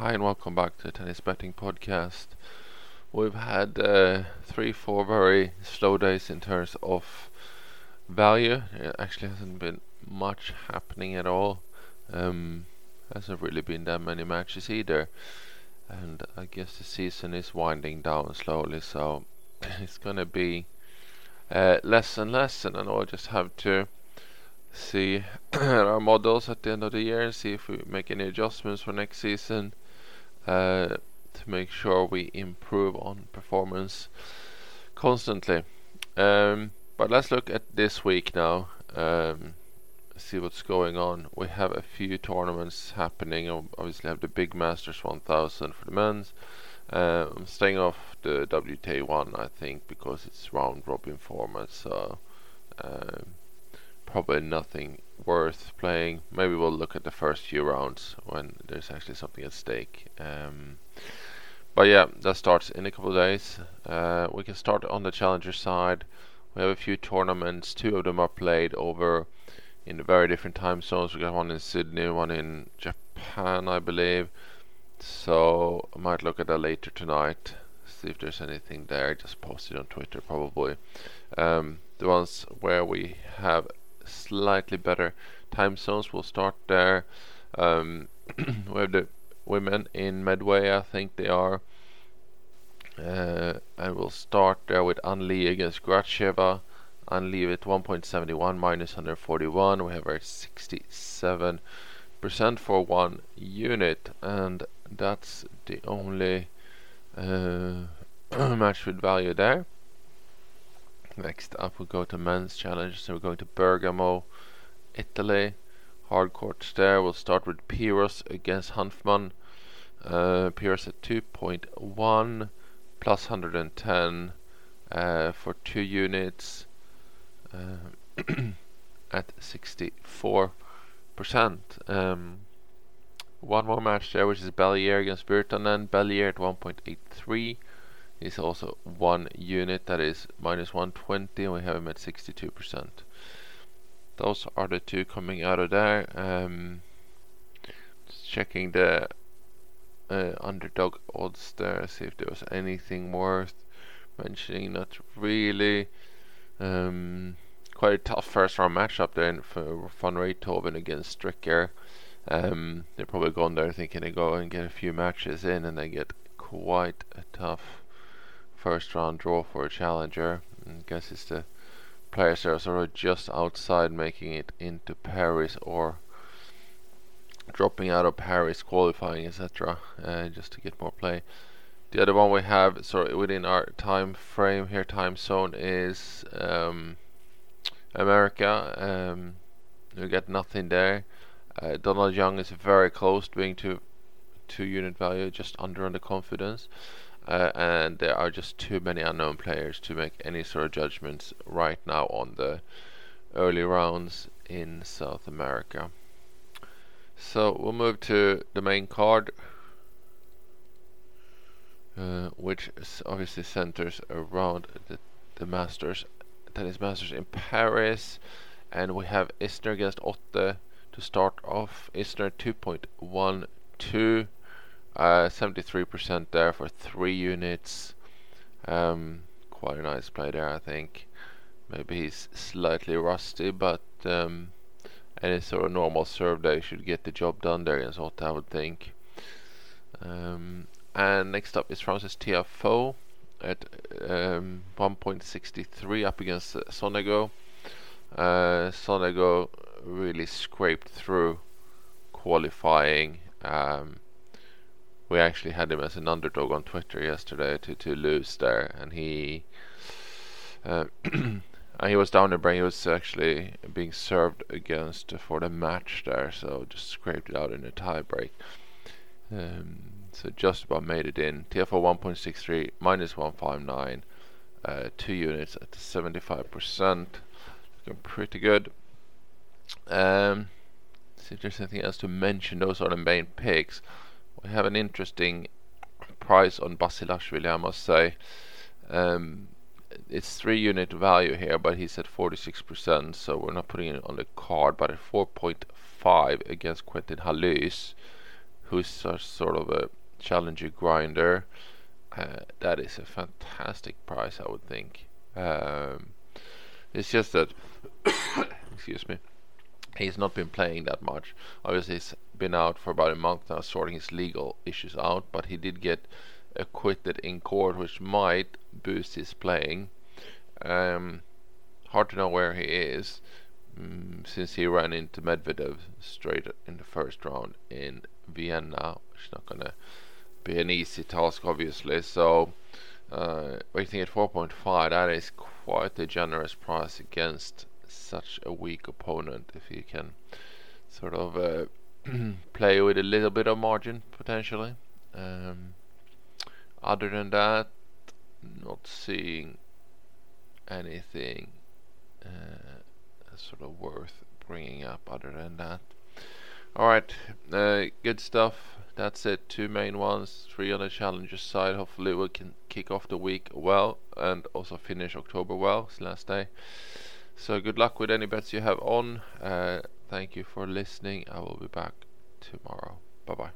Hi and welcome back to the Tennis Betting Podcast. We've had uh, three, four very slow days in terms of value. It actually hasn't been much happening at all. Um, hasn't really been that many matches either. And I guess the season is winding down slowly, so it's gonna be uh, less and less, and I'll just have to see our models at the end of the year and see if we make any adjustments for next season to make sure we improve on performance constantly. Um, but let's look at this week now. Um, see what's going on. We have a few tournaments happening. Obviously, have the Big Masters 1000 for the men's. Uh, I'm staying off the WTA one, I think, because it's round robin format. So um, probably nothing worth playing. Maybe we'll look at the first few rounds when there's actually something at stake. Um, but yeah, that starts in a couple of days. Uh, we can start on the challenger side. We have a few tournaments. Two of them are played over in very different time zones. We got one in Sydney, one in Japan, I believe. So I might look at that later tonight. See if there's anything there. Just post it on Twitter, probably. Um, the ones where we have slightly better time zones. We'll start there. Um, we have the women in Medway, I think they are. Uh, and we'll start there with Ann Li against Gracheva. Ann Li at 1.71 minus 141. We have our 67% for one unit, and that's the only uh, match with value there. Next up we go to men's challenge. So we're going to Bergamo, Italy. Hard courts there. We'll start with Piros against Hanfmann. Uh, Piros at 2.1 plus 110 uh, for two units uh, at 64 percent. Um, one more match there, which is Bellier against Virtanen. Bellier at 1.83 is also one unit that is minus 120 and we have him at 62%. Those are the two coming out of there. Um, checking the uh, underdog odds there, see if there was anything worth mentioning. Not really. Um, quite a tough first round matchup there for Van Rijthoven against Stricker. Um, they're probably going there thinking they go and get a few matches in and they get quite a tough first round draw for a challenger. I guess it's the players that are sort of just outside making it into Paris or dropping out of Paris, qualifying, etc., uh, just to get more play. The other one we have, sorry, within our time frame here, time zone is um, America. Um, we get nothing there. Uh, Donald Young is very close being to two unit value, just under under confidence uh, and there are just too many unknown players to make any sort of judgments right now on the early rounds in South America. So we'll move to the main card, uh, which obviously centers around the, the Masters, tennis Masters in Paris, and we have Isner against Otte to start off. Isner 2.12 uh, 73% there for three units. Um, quite a nice play there, I think. Maybe he's slightly rusty, but um, any sort of normal serve day should get the job done there against I would think. Um, and next up is Francis Tiafoe at um, 1.63 up against uh, Sonego. Uh, Sonego really scraped through qualifying. Um, we actually had him as an underdog on Twitter yesterday to, to lose there, and he uh, he was down there. He was actually being served against for the match there, so just scraped it out in a tiebreak. Um, so just about made it in. Tiafoe 1.63 minus 159, uh, two units at 75%, looking pretty good. Um, see if there's anything else to mention. Those are the main picks we have an interesting price on Basilashvili, I must say. Um, it's three unit value here, but he's at 46%, so we're not putting it on the card. But at 4.5 against Quentin Halys, who's a sort of a challenger grinder, uh, that is a fantastic price, I would think. Um, it's just that, excuse me, he's not been playing that much. Obviously, he's been out for about a month now, sorting his legal issues out. But he did get acquitted in court, which might boost his playing. Um, hard to know where he is, um, since he ran into Medvedev straight in the first round in Vienna, is not gonna be an easy task, obviously. So. Uh, waiting at 4.5, that is quite a generous price against such a weak opponent. If you can sort of uh, play with a little bit of margin potentially. Um, other than that, not seeing anything uh, sort of worth bringing up. Other than that, all right, uh, good stuff that's it. Two main ones, three on the challenger side. Hopefully we can kick off the week well and also finish October well. It's last day. So good luck with any bets you have on. Uh, thank you for listening. I will be back tomorrow. Bye bye.